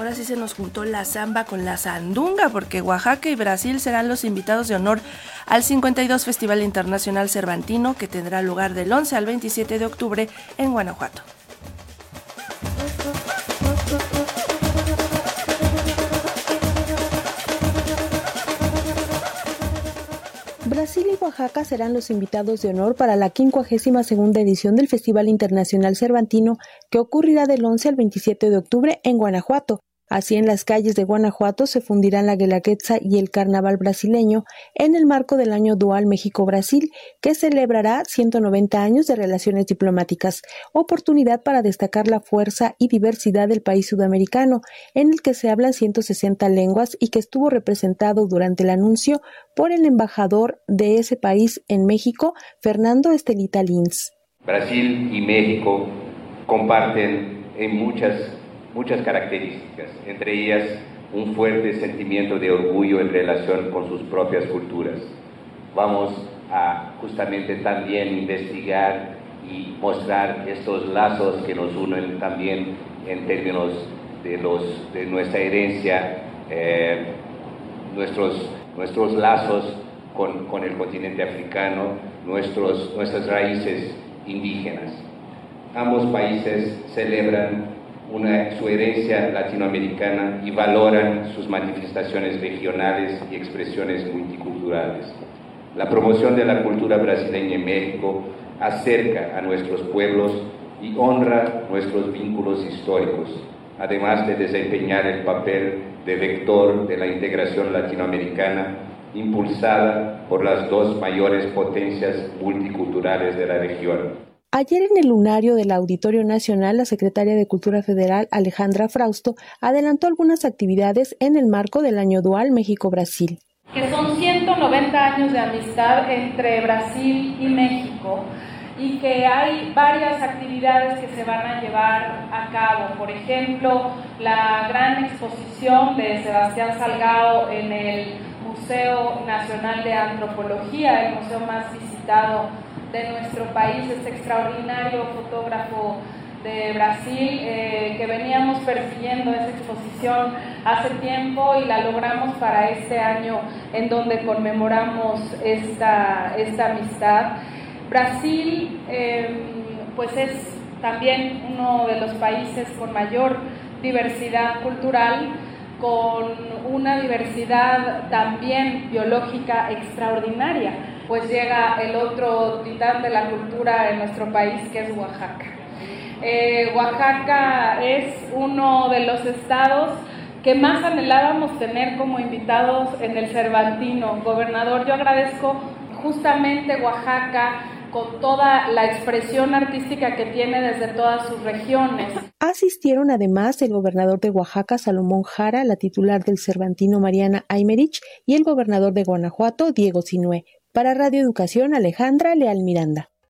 Ahora sí se nos juntó la samba con la sandunga, porque Oaxaca y Brasil serán los invitados de honor al 52 Festival Internacional Cervantino, que tendrá lugar del 11 al 27 de octubre en Guanajuato. Brasil y Oaxaca serán los invitados de honor para la 52 edición del Festival Internacional Cervantino que ocurrirá del 11 al 27 de octubre en Guanajuato. Así en las calles de Guanajuato se fundirán la Guelaguetza y el Carnaval brasileño en el marco del año dual México-Brasil, que celebrará 190 años de relaciones diplomáticas, oportunidad para destacar la fuerza y diversidad del país sudamericano, en el que se hablan 160 lenguas y que estuvo representado durante el anuncio por el embajador de ese país en México, Fernando Estelita Lins. Brasil y México comparten en muchas muchas características, entre ellas un fuerte sentimiento de orgullo en relación con sus propias culturas. Vamos a justamente también investigar y mostrar estos lazos que nos unen también en términos de, los, de nuestra herencia, eh, nuestros, nuestros lazos con, con, el continente africano, nuestros, nuestras raíces indígenas. Ambos países celebran una, su herencia latinoamericana y valoran sus manifestaciones regionales y expresiones multiculturales. La promoción de la cultura brasileña en México acerca a nuestros pueblos y honra nuestros vínculos históricos, además de desempeñar el papel de vector de la integración latinoamericana impulsada por las dos mayores potencias multiculturales de la región. Ayer en el lunario del Auditorio Nacional, la secretaria de Cultura Federal, Alejandra Frausto, adelantó algunas actividades en el marco del año dual México-Brasil. Que son 190 años de amistad entre Brasil y México y que hay varias actividades que se van a llevar a cabo. Por ejemplo, la gran exposición de Sebastián Salgado en el Museo Nacional de Antropología, el museo más visitado de nuestro país, este extraordinario fotógrafo de Brasil, eh, que veníamos persiguiendo esa exposición hace tiempo y la logramos para este año en donde conmemoramos esta, esta amistad. Brasil, em, pues es también uno de los países con mayor diversidad cultural, con una diversidad también biológica extraordinaria pues llega el otro titán de la cultura en nuestro país, que es Oaxaca. Eh, Oaxaca es uno de los estados que más anhelábamos tener como invitados en el Cervantino. Gobernador, yo agradezco justamente Oaxaca con toda la expresión artística que tiene desde todas sus regiones. Asistieron además el gobernador de Oaxaca, Salomón Jara, la titular del Cervantino, Mariana Aymerich, y el gobernador de Guanajuato, Diego Sinué. Para Radio Educación, Alejandra Leal Miranda.